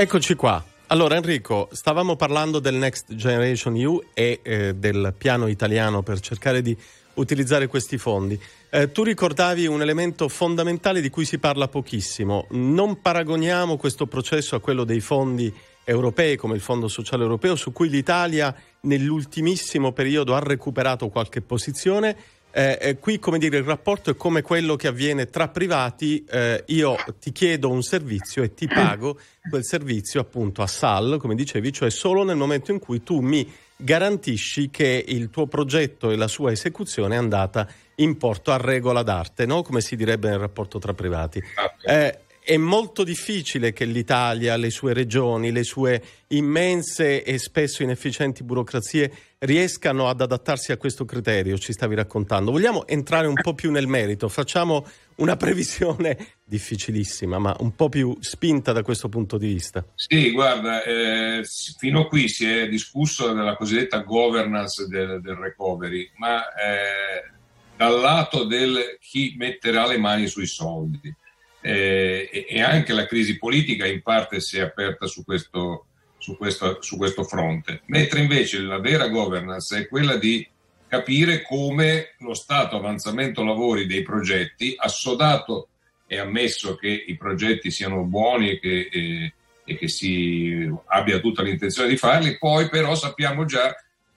Eccoci qua. Allora Enrico, stavamo parlando del Next Generation EU e eh, del piano italiano per cercare di utilizzare questi fondi. Eh, tu ricordavi un elemento fondamentale di cui si parla pochissimo. Non paragoniamo questo processo a quello dei fondi europei come il Fondo Sociale Europeo, su cui l'Italia nell'ultimissimo periodo ha recuperato qualche posizione eh, eh, qui, come dire, il rapporto è come quello che avviene tra privati. Eh, io ti chiedo un servizio e ti pago quel servizio appunto a SAL, come dicevi, cioè solo nel momento in cui tu mi garantisci che il tuo progetto e la sua esecuzione è andata in porto a regola d'arte, no? come si direbbe nel rapporto tra privati. Okay. Eh, è molto difficile che l'Italia, le sue regioni, le sue immense e spesso inefficienti burocrazie riescano ad adattarsi a questo criterio, ci stavi raccontando. Vogliamo entrare un po' più nel merito, facciamo una previsione difficilissima, ma un po' più spinta da questo punto di vista. Sì, guarda, eh, fino a qui si è discusso della cosiddetta governance del, del recovery, ma eh, dal lato del chi metterà le mani sui soldi eh, e anche la crisi politica in parte si è aperta su questo, su, questo, su questo fronte, mentre invece la vera governance è quella di capire come lo stato avanzamento lavori dei progetti, assodato e ammesso che i progetti siano buoni e che, e, e che si abbia tutta l'intenzione di farli, poi però sappiamo già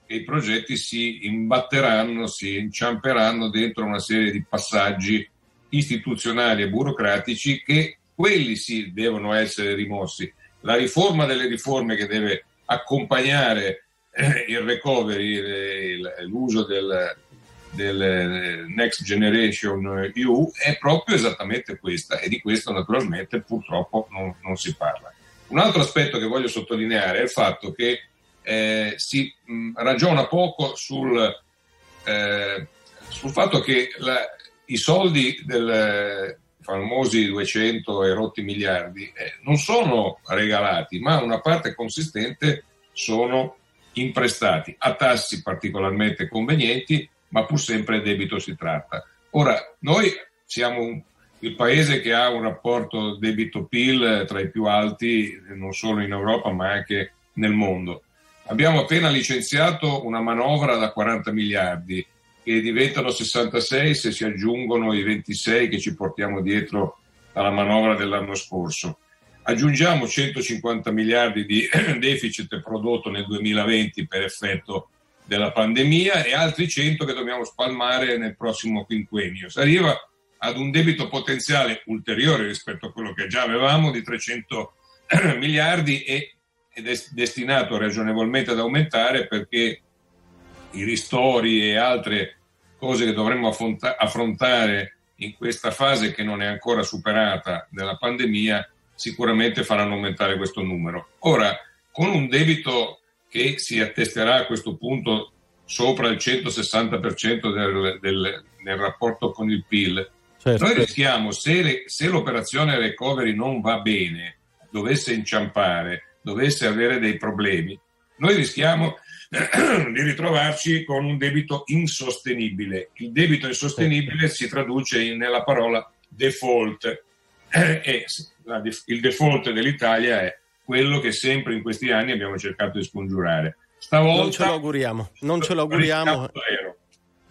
che i progetti si imbatteranno, si inciamperanno dentro una serie di passaggi istituzionali e burocratici che quelli sì devono essere rimossi. La riforma delle riforme che deve accompagnare eh, il recovery, l'uso del, del eh, Next Generation EU è proprio esattamente questa e di questo naturalmente purtroppo non, non si parla. Un altro aspetto che voglio sottolineare è il fatto che eh, si mh, ragiona poco sul, eh, sul fatto che la, i soldi del famosi 200 e rotti miliardi eh, non sono regalati, ma una parte consistente sono imprestati a tassi particolarmente convenienti, ma pur sempre debito si tratta. Ora, noi siamo un, il paese che ha un rapporto debito-PIL tra i più alti non solo in Europa ma anche nel mondo. Abbiamo appena licenziato una manovra da 40 miliardi che diventano 66 se si aggiungono i 26 che ci portiamo dietro dalla manovra dell'anno scorso. Aggiungiamo 150 miliardi di deficit prodotto nel 2020 per effetto della pandemia e altri 100 che dobbiamo spalmare nel prossimo quinquennio. Si arriva ad un debito potenziale ulteriore rispetto a quello che già avevamo di 300 miliardi e, ed è destinato ragionevolmente ad aumentare perché i ristori e altre cose che dovremmo affronta- affrontare in questa fase che non è ancora superata della pandemia sicuramente faranno aumentare questo numero. Ora, con un debito che si attesterà a questo punto sopra il 160% del, del, del rapporto con il PIL, certo. noi rischiamo, se, le, se l'operazione recovery non va bene, dovesse inciampare, dovesse avere dei problemi, noi rischiamo di ritrovarci con un debito insostenibile. Il debito insostenibile si traduce in, nella parola default e il default dell'Italia è quello che sempre in questi anni abbiamo cercato di scongiurare. Stavolta non ce lo auguriamo, non ce lo auguriamo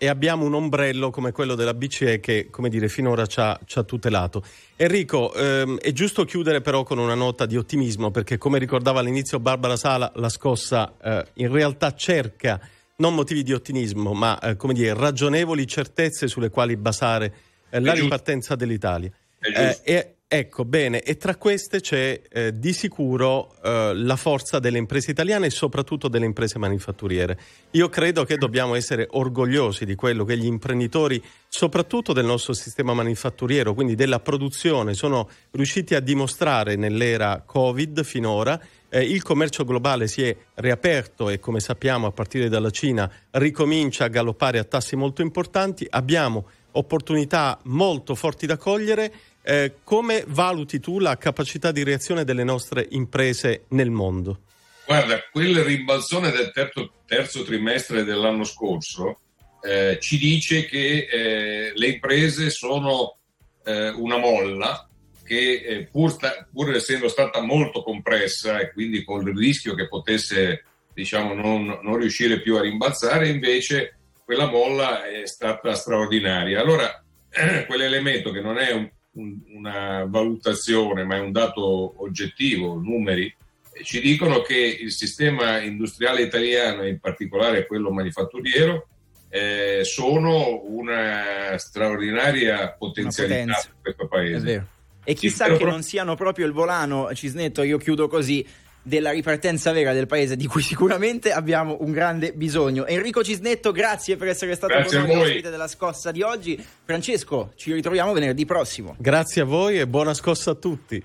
e abbiamo un ombrello come quello della BCE che, come dire, finora ci ha, ci ha tutelato. Enrico, ehm, è giusto chiudere però con una nota di ottimismo perché, come ricordava all'inizio Barbara Sala, la scossa eh, in realtà cerca non motivi di ottimismo, ma eh, come dire, ragionevoli certezze sulle quali basare eh, la ripartenza dell'Italia. Eh, e, Ecco, bene, e tra queste c'è eh, di sicuro eh, la forza delle imprese italiane e soprattutto delle imprese manifatturiere. Io credo che dobbiamo essere orgogliosi di quello che gli imprenditori, soprattutto del nostro sistema manifatturiero, quindi della produzione, sono riusciti a dimostrare nell'era Covid finora. Eh, il commercio globale si è riaperto e come sappiamo a partire dalla Cina ricomincia a galoppare a tassi molto importanti. Abbiamo opportunità molto forti da cogliere eh, come valuti tu la capacità di reazione delle nostre imprese nel mondo? Guarda, quel rimbalzone del terzo, terzo trimestre dell'anno scorso eh, ci dice che eh, le imprese sono eh, una molla che eh, pur, sta, pur, essendo stata molto compressa e quindi con il rischio che potesse diciamo, non, non riuscire più a rimbalzare, invece quella molla è stata straordinaria. Allora, quell'elemento che non è un, un, una valutazione, ma è un dato oggettivo, numeri, ci dicono che il sistema industriale italiano, in particolare quello manifatturiero, eh, sono una straordinaria potenzialità una per questo paese. E chissà che non siano proprio il volano, Cisnetto, io chiudo così, della ripartenza vera del paese di cui sicuramente abbiamo un grande bisogno. Enrico Cisnetto, grazie per essere stato grazie con noi ospite della scossa di oggi. Francesco, ci ritroviamo venerdì prossimo. Grazie a voi e buona scossa a tutti.